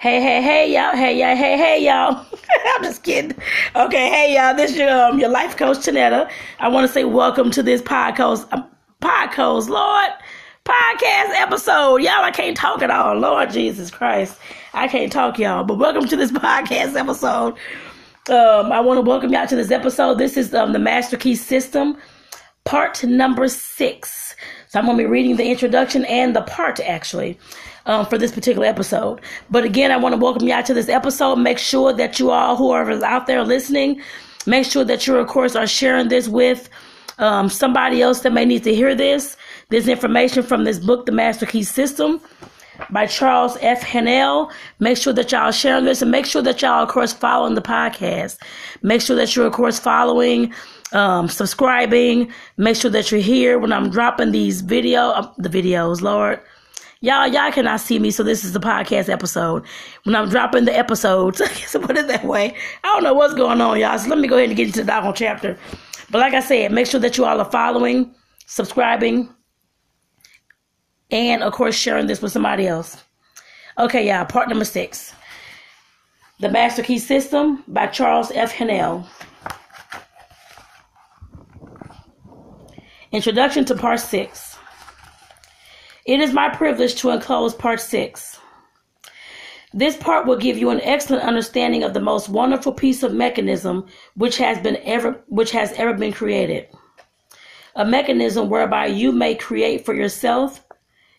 Hey, hey, hey, y'all. Hey, yeah, hey, hey, y'all. I'm just kidding. Okay, hey, y'all. This is your, um, your life coach, Tanetta. I want to say welcome to this podcast, uh, podcast, Lord, podcast episode. Y'all, I can't talk at all. Lord Jesus Christ. I can't talk, y'all. But welcome to this podcast episode. Um, I want to welcome y'all to this episode. This is um, the Master Key System, part number six. So I'm going to be reading the introduction and the part, actually um, for this particular episode. But again, I want to welcome y'all to this episode. Make sure that you all, whoever is out there listening, make sure that you, of course, are sharing this with um, somebody else that may need to hear this. This information from this book, The Master Key System by Charles F. Haanel. Make sure that y'all sharing this and make sure that y'all, of course, following the podcast. Make sure that you're, of course, following, um, subscribing. Make sure that you're here when I'm dropping these video, uh, the videos, Lord. Y'all, y'all cannot see me, so this is the podcast episode. When I'm dropping the episodes, so put it that way. I don't know what's going on, y'all. So let me go ahead and get into the doggone chapter. But like I said, make sure that you all are following, subscribing, and of course sharing this with somebody else. Okay, y'all, part number six. The Master Key System by Charles F. Haanel. Introduction to part six. It is my privilege to enclose part six. This part will give you an excellent understanding of the most wonderful piece of mechanism which has been ever which has ever been created. A mechanism whereby you may create for yourself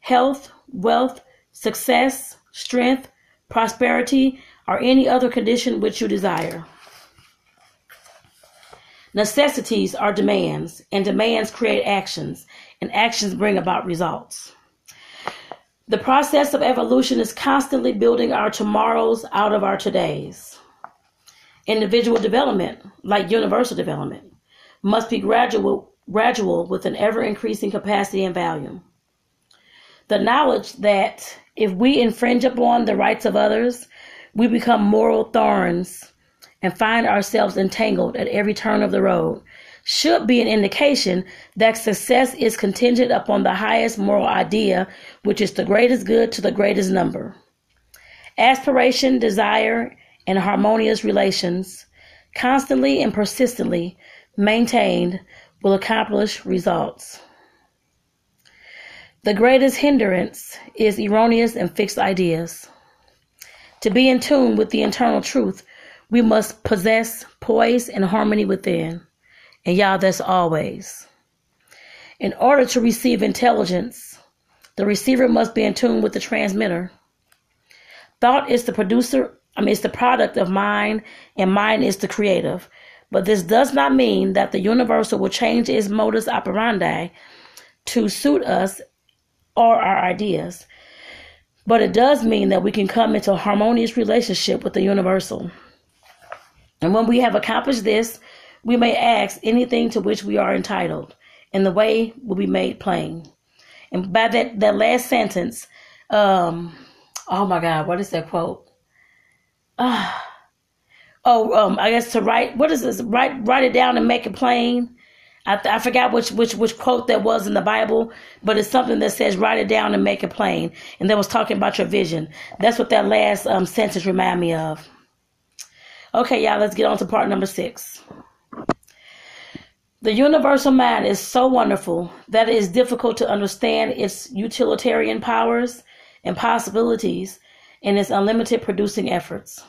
health, wealth, success, strength, prosperity, or any other condition which you desire. Necessities are demands, and demands create actions, and actions bring about results. The process of evolution is constantly building our tomorrows out of our todays. Individual development, like universal development, must be gradual, gradual with an ever increasing capacity and volume. The knowledge that if we infringe upon the rights of others, we become moral thorns and find ourselves entangled at every turn of the road should be an indication that success is contingent upon the highest moral idea, which is the greatest good to the greatest number. Aspiration, desire, and harmonious relations, constantly and persistently maintained, will accomplish results. The greatest hindrance is erroneous and fixed ideas. To be in tune with the internal truth, we must possess poise and harmony within. And y'all, that's always. In order to receive intelligence, the receiver must be in tune with the transmitter. Thought is the producer, I mean, it's the product of mind, and mind is the creative. But this does not mean that the universal will change its modus operandi to suit us or our ideas. But it does mean that we can come into a harmonious relationship with the universal. And when we have accomplished this, we may ask anything to which we are entitled, and the way will be made plain. And by that, that last sentence, um, oh my God, what is that quote? Ah, oh, um, I guess to write. What is this? Write, write it down and make it plain. I, I forgot which which which quote that was in the Bible, but it's something that says write it down and make it plain. And that was talking about your vision. That's what that last um, sentence remind me of. Okay, y'all, let's get on to part number six. The universal mind is so wonderful that it is difficult to understand its utilitarian powers and possibilities and its unlimited producing efforts.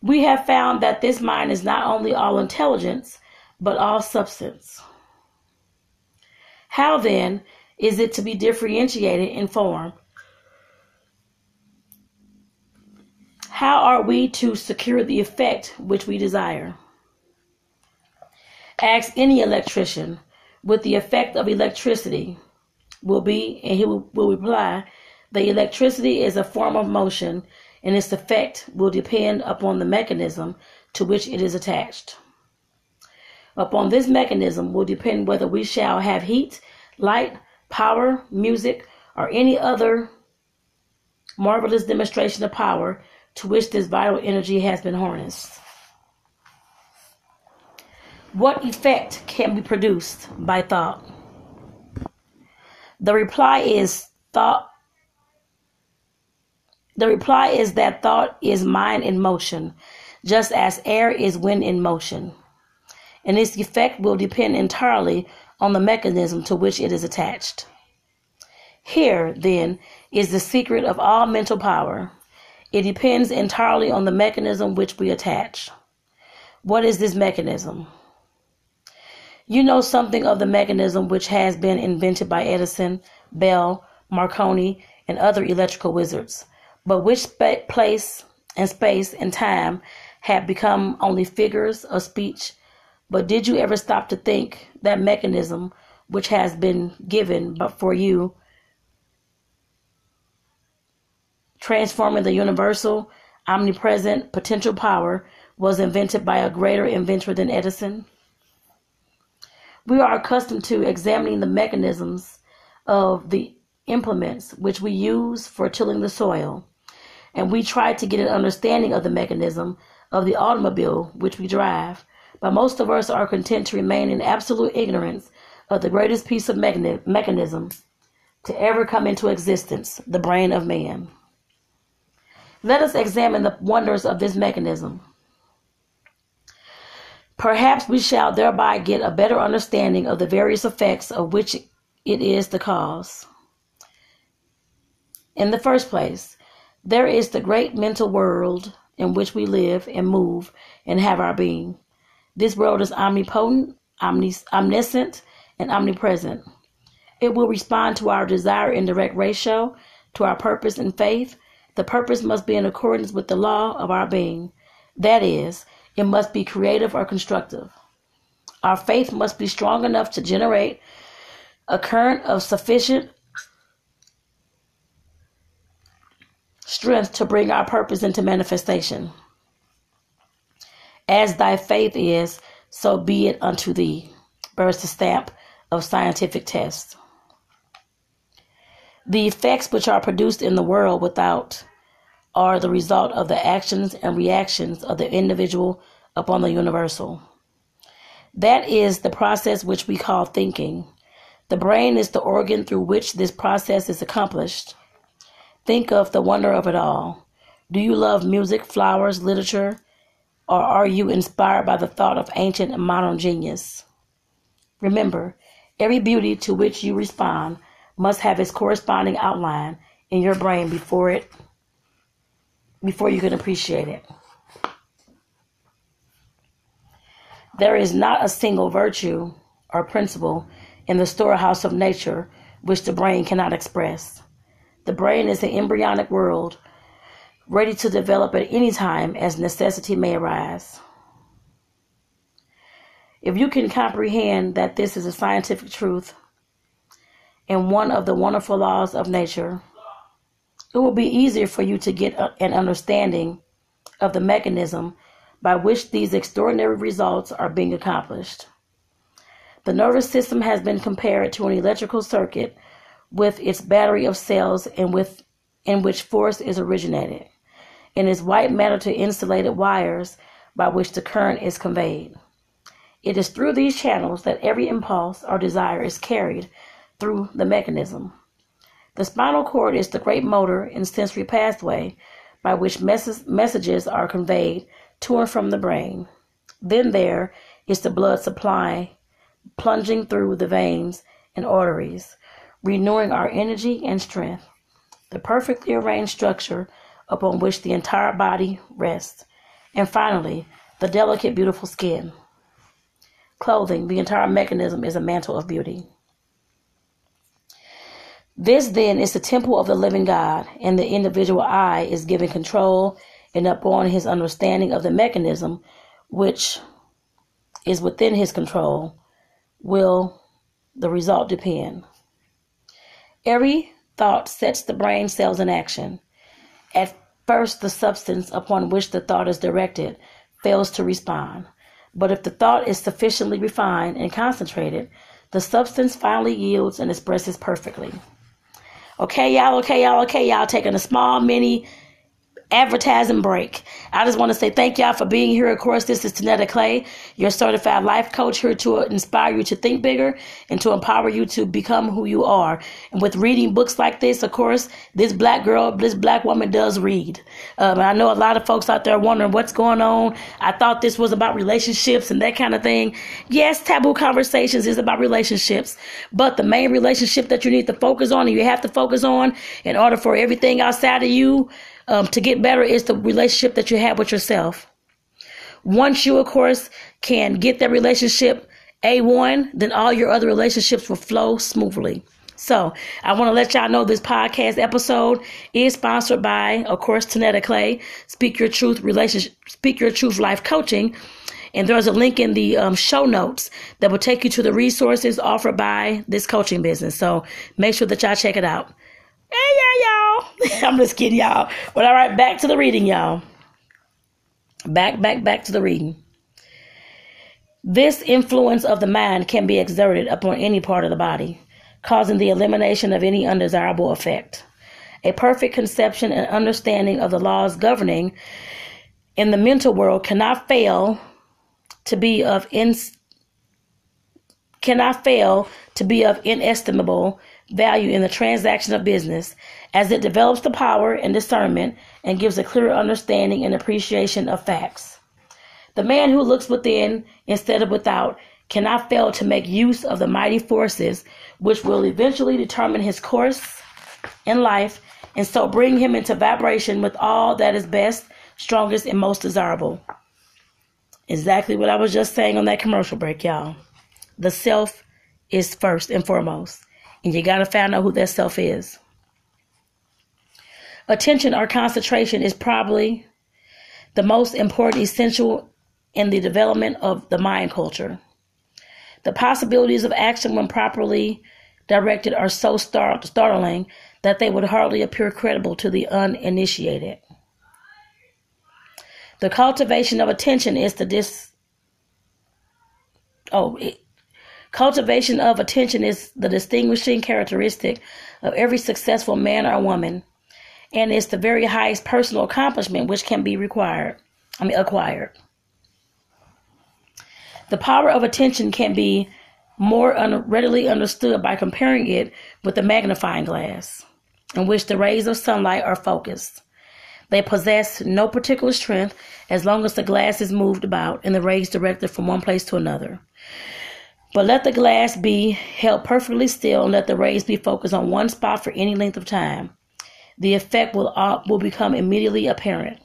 We have found that this mind is not only all intelligence, but all substance. How then is it to be differentiated in form? How are we to secure the effect which we desire? Ask any electrician what the effect of electricity will be, and he will, will reply, the electricity is a form of motion, and its effect will depend upon the mechanism to which it is attached. Upon this mechanism will depend whether we shall have heat, light, power, music, or any other marvelous demonstration of power to which this vital energy has been harnessed. What effect can be produced by thought? The reply is thought The reply is that thought is mind in motion, just as air is wind in motion, and its effect will depend entirely on the mechanism to which it is attached. Here, then, is the secret of all mental power. It depends entirely on the mechanism which we attach. What is this mechanism? You know something of the mechanism which has been invented by Edison, Bell, Marconi, and other electrical wizards, but which sp- place and space and time have become only figures of speech. But did you ever stop to think that mechanism which has been given but for you transforming the universal, omnipresent potential power was invented by a greater inventor than Edison? We are accustomed to examining the mechanisms of the implements which we use for tilling the soil, and we try to get an understanding of the mechanism of the automobile which we drive. But most of us are content to remain in absolute ignorance of the greatest piece of mechani- mechanism to ever come into existence the brain of man. Let us examine the wonders of this mechanism. Perhaps we shall thereby get a better understanding of the various effects of which it is the cause. In the first place, there is the great mental world in which we live and move and have our being. This world is omnipotent, omnis- omniscient, and omnipresent. It will respond to our desire in direct ratio to our purpose and faith. The purpose must be in accordance with the law of our being. That is, it must be creative or constructive. Our faith must be strong enough to generate a current of sufficient strength to bring our purpose into manifestation. As thy faith is, so be it unto thee, bears the stamp of scientific test. The effects which are produced in the world without are the result of the actions and reactions of the individual upon the universal. That is the process which we call thinking. The brain is the organ through which this process is accomplished. Think of the wonder of it all. Do you love music, flowers, literature, or are you inspired by the thought of ancient and modern genius? Remember, every beauty to which you respond must have its corresponding outline in your brain before it before you can appreciate it. There is not a single virtue or principle in the storehouse of nature which the brain cannot express. The brain is an embryonic world ready to develop at any time as necessity may arise. If you can comprehend that this is a scientific truth and one of the wonderful laws of nature, it will be easier for you to get an understanding of the mechanism by which these extraordinary results are being accomplished. The nervous system has been compared to an electrical circuit with its battery of cells in, with, in which force is originated, and is white matter to insulated wires by which the current is conveyed. It is through these channels that every impulse or desire is carried through the mechanism. The spinal cord is the great motor and sensory pathway by which mes- messages are conveyed to and from the brain. Then there is the blood supply plunging through the veins and arteries, renewing our energy and strength. The perfectly arranged structure upon which the entire body rests. And finally, the delicate, beautiful skin. Clothing, the entire mechanism is a mantle of beauty. This then is the temple of the living God, and the individual I is given control and upon his understanding of the mechanism which is within his control will the result depend. Every thought sets the brain cells in action. At first, the substance upon which the thought is directed fails to respond. But if the thought is sufficiently refined and concentrated, the substance finally yields and expresses perfectly. Okay, y'all, okay, y'all, okay, y'all, taking a small mini advertising break. I just want to say thank y'all for being here. Of course, this is Tanetta Clay, your certified life coach, here to inspire you to think bigger and to empower you to become who you are. And with reading books like this, of course, this black girl, this black woman does read. Um, I know a lot of folks out there wondering what's going on. I thought this was about relationships and that kind of thing. Yes, taboo conversations is about relationships, but the main relationship that you need to focus on and you have to focus on in order for everything outside of you um, to get better is the relationship that you have with yourself. Once you, of course, can get that relationship A1, then all your other relationships will flow smoothly. So I want to let y'all know this podcast episode is sponsored by, of course, Tanetta Clay, Speak Your Truth Relationship, Speak Your Truth Life Coaching. And there's a link in the um, show notes that will take you to the resources offered by this coaching business. So make sure that y'all check it out. Hey, yeah, I'm just kidding, y'all. But all right, back to the reading, y'all. Back, back, back to the reading. This influence of the mind can be exerted upon any part of the body, causing the elimination of any undesirable effect. A perfect conception and understanding of the laws governing in the mental world cannot fail to be of in, cannot fail to be of inestimable value in the transaction of business as it develops the power and discernment and gives a clearer understanding and appreciation of facts. The man who looks within instead of without cannot fail to make use of the mighty forces which will eventually determine his course in life and so bring him into vibration with all that is best, strongest, and most desirable. Exactly what I was just saying on that commercial break, y'all. The self is first and foremost. And you got to find out who that self is. Attention or concentration is probably the most important essential in the development of the mind culture. The possibilities of action, when properly directed, are so startling that they would hardly appear credible to the uninitiated. The cultivation of attention is the dis. Oh, it, Cultivation of attention is the distinguishing characteristic of every successful man or woman, and it's the very highest personal accomplishment which can be required. I mean, acquired. The power of attention can be more un- readily understood by comparing it with the magnifying glass, in which the rays of sunlight are focused. They possess no particular strength as long as the glass is moved about and the rays directed from one place to another. But let the glass be held perfectly still and let the rays be focused on one spot for any length of time. The effect will, uh, will become immediately apparent.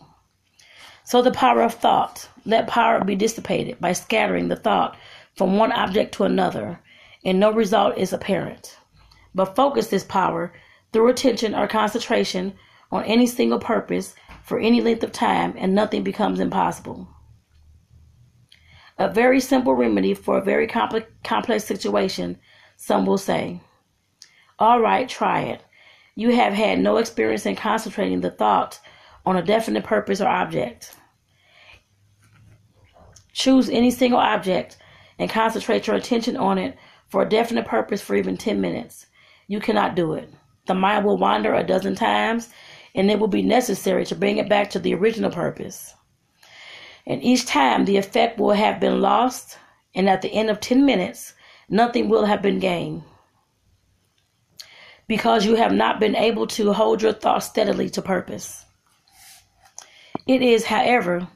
So the power of thought. Let power be dissipated by scattering the thought from one object to another, and no result is apparent. But focus this power through attention or concentration on any single purpose for any length of time, and nothing becomes impossible. A very simple remedy for a very complex, complex situation, some will say. All right, try it. You have had no experience in concentrating the thought on a definite purpose or object. Choose any single object and concentrate your attention on it for a definite purpose for even 10 minutes. You cannot do it. The mind will wander a dozen times, and it will be necessary to bring it back to the original purpose. And each time the effect will have been lost, and at the end of 10 minutes, nothing will have been gained. Because you have not been able to hold your thoughts steadily to purpose. It is, however,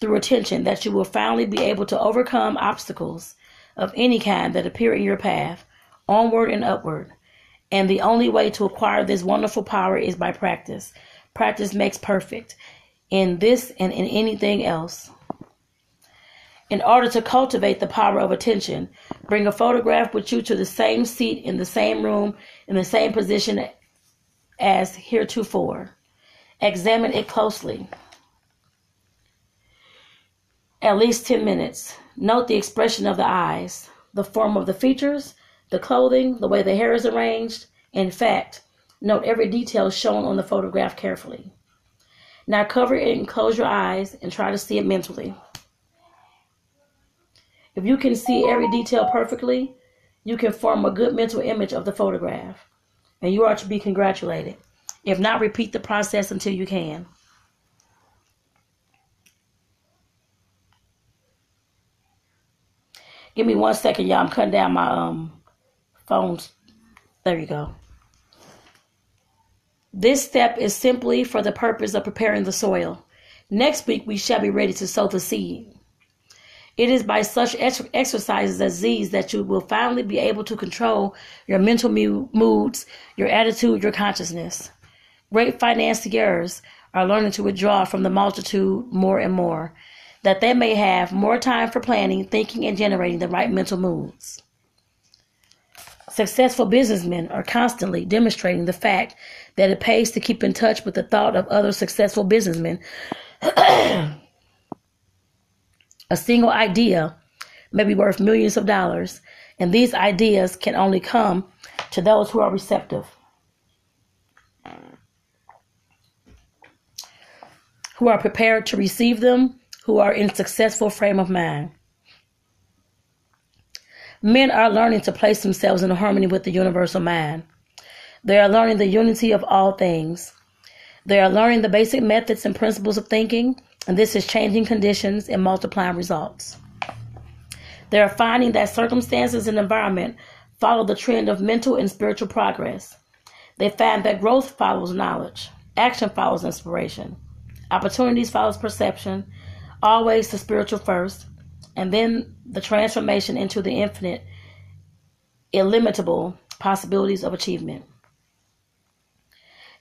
through attention that you will finally be able to overcome obstacles of any kind that appear in your path, onward and upward. And the only way to acquire this wonderful power is by practice. Practice makes perfect in this and in anything else. In order to cultivate the power of attention, bring a photograph with you to the same seat in the same room in the same position as heretofore. Examine it closely. At least 10 minutes. Note the expression of the eyes, the form of the features, the clothing, the way the hair is arranged. In fact, note every detail shown on the photograph carefully. Now cover it and close your eyes and try to see it mentally. If you can see every detail perfectly, you can form a good mental image of the photograph, and you are to be congratulated. If not, repeat the process until you can. Give me one second, y'all. I'm cutting down my um phones. There you go. This step is simply for the purpose of preparing the soil. Next week, we shall be ready to sow the seed. It is by such ex- exercises as these that you will finally be able to control your mental mu- moods, your attitude, your consciousness. Great financiers are learning to withdraw from the multitude more and more, that they may have more time for planning, thinking, and generating the right mental moods. Successful businessmen are constantly demonstrating the fact that it pays to keep in touch with the thought of other successful businessmen. A single idea may be worth millions of dollars, and these ideas can only come to those who are receptive. Who are prepared to receive them, who are in successful frame of mind. Men are learning to place themselves in harmony with the universal mind. They are learning the unity of all things. They are learning the basic methods and principles of thinking, and this is changing conditions and multiplying results. They are finding that circumstances and environment follow the trend of mental and spiritual progress. They find that growth follows knowledge, action follows inspiration, opportunities follows perception, always the spiritual first, and then the transformation into the infinite, illimitable possibilities of achievement.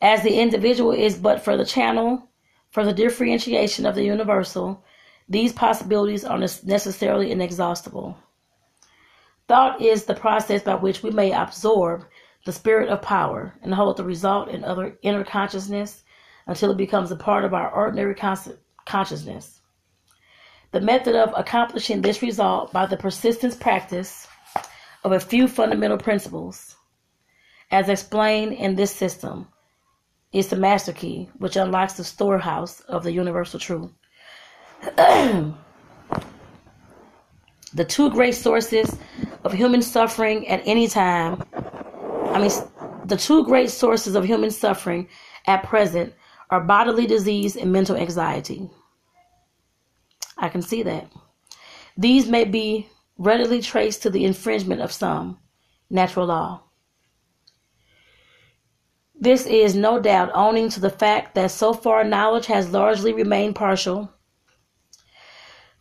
As the individual is but for the channel, for the differentiation of the universal, these possibilities are necessarily inexhaustible. Thought is the process by which we may absorb the spirit of power and hold the result in other inner consciousness until it becomes a part of our ordinary consciousness. The method of accomplishing this result by the persistent practice of a few fundamental principles, as explained in this system, is the master key, which unlocks the storehouse of the universal truth. the two great sources of human suffering at any time, I mean, the two great sources of human suffering at present are bodily disease and mental anxiety. I can see that. These may be readily traced to the infringement of some natural law. This is no doubt owing to the fact that so far knowledge has largely remained partial,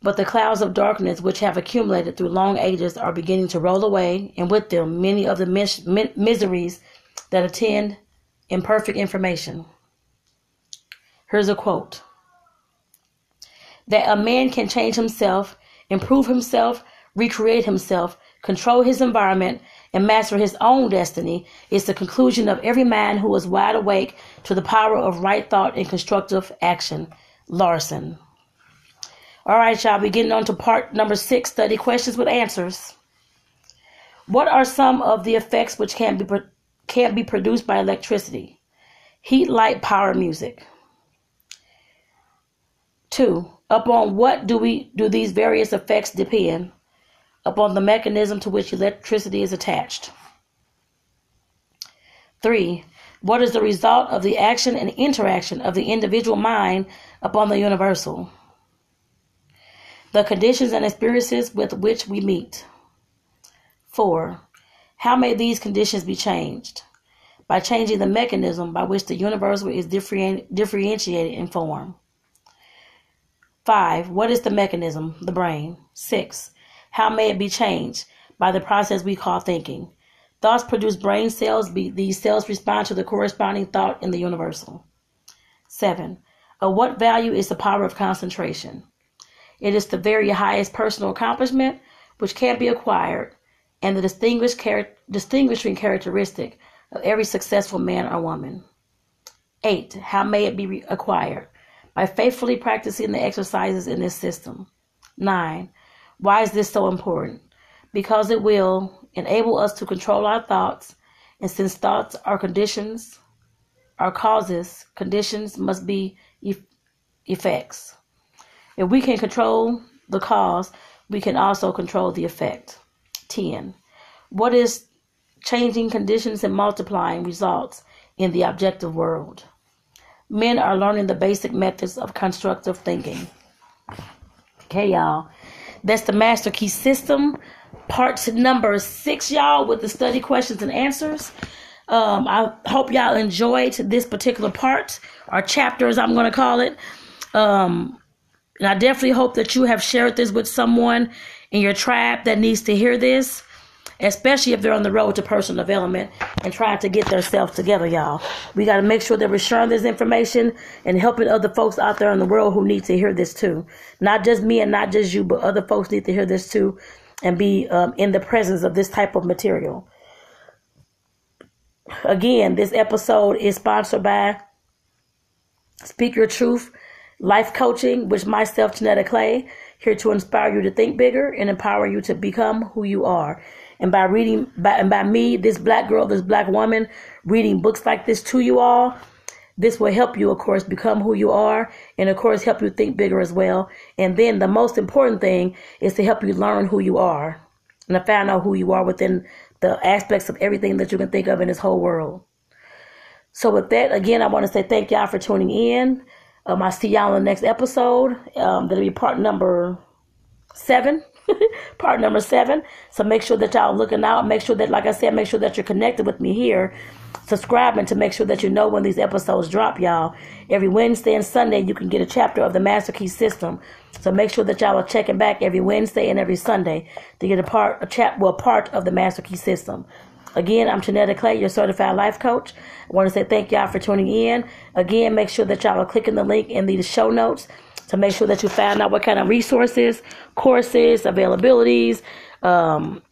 but the clouds of darkness which have accumulated through long ages are beginning to roll away, and with them many of the mis- miseries that attend imperfect information. Here's a quote that a man can change himself, improve himself, recreate himself, control his environment, and master his own destiny is the conclusion of every man who is wide awake to the power of right thought and constructive action. Larson. All right, y'all, be getting on to part number six study questions with answers. What are some of the effects which can be, can be produced by electricity? Heat, light, power, music. Two, Upon what do we do these various effects depend? Upon the mechanism to which electricity is attached. 3. What is the result of the action and interaction of the individual mind upon the universal? The conditions and experiences with which we meet. 4. How may these conditions be changed? By changing the mechanism by which the universal is differentiated in form. Five, what is the mechanism? The brain. Six, how may it be changed? By the process we call thinking. Thoughts produce brain cells. These cells respond to the corresponding thought in the universal. Seven, of what value is the power of concentration? It is the very highest personal accomplishment which can be acquired and the distinguished char- distinguishing characteristic of every successful man or woman. Eight, how may it be re- acquired? by faithfully practicing the exercises in this system. 9. Why is this so important? Because it will enable us to control our thoughts, and since thoughts are conditions, are causes, conditions must be effects. If we can control the cause, we can also control the effect. 10. What is changing conditions and multiplying results in the objective world? men are learning the basic methods of constructive thinking. Okay, y'all. That's the master key system part number six, y'all, with the study questions and answers. Um, I hope y'all enjoyed this particular part or chapter, as I'm going to call it. Um, and I definitely hope that you have shared this with someone in your tribe that needs to hear this, especially if they're on the road to personal development and trying to get themselves together, y'all. We got to make sure that we're sharing this information and helping other folks out there in the world who need to hear this too. Not just me and not just you, but other folks need to hear this too and be um, in the presence of this type of material. Again, this episode is sponsored by Speak Your Truth Life Coaching, which myself, Janetta Clay, here to inspire you to think bigger and empower you to become who you are. And by reading, by, and by me, this black girl, this black woman, reading books like this to you all, this will help you, of course, become who you are and, of course, help you think bigger as well. And then the most important thing is to help you learn who you are and to find out who you are within the aspects of everything that you can think of in this whole world. So, with that, again, I want to say thank y'all for tuning in. Um, I'll see y'all in the next episode. Um, that'll be part number seven. part number seven. So make sure that y'all looking out. Make sure that, like I said, make sure that you're connected with me here, subscribing to make sure that you know when these episodes drop, y'all. Every Wednesday and Sunday, you can get a chapter of the Master Key System. So make sure that y'all are checking back every Wednesday and every Sunday to get a part, a chap, well, part of the Master Key System. Again, I'm Janetta Clay, your certified life coach. I want to say thank y'all for tuning in. Again, make sure that y'all are clicking the link in the show notes to make sure that you find out what kind of resources, courses, availabilities, um,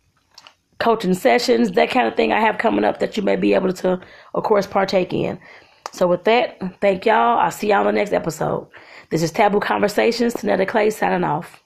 coaching sessions, that kind of thing I have coming up that you may be able to, of course, partake in. So with that, thank y'all. I'll see y'all on the next episode. This is Taboo Conversations. Janetta Clay signing off.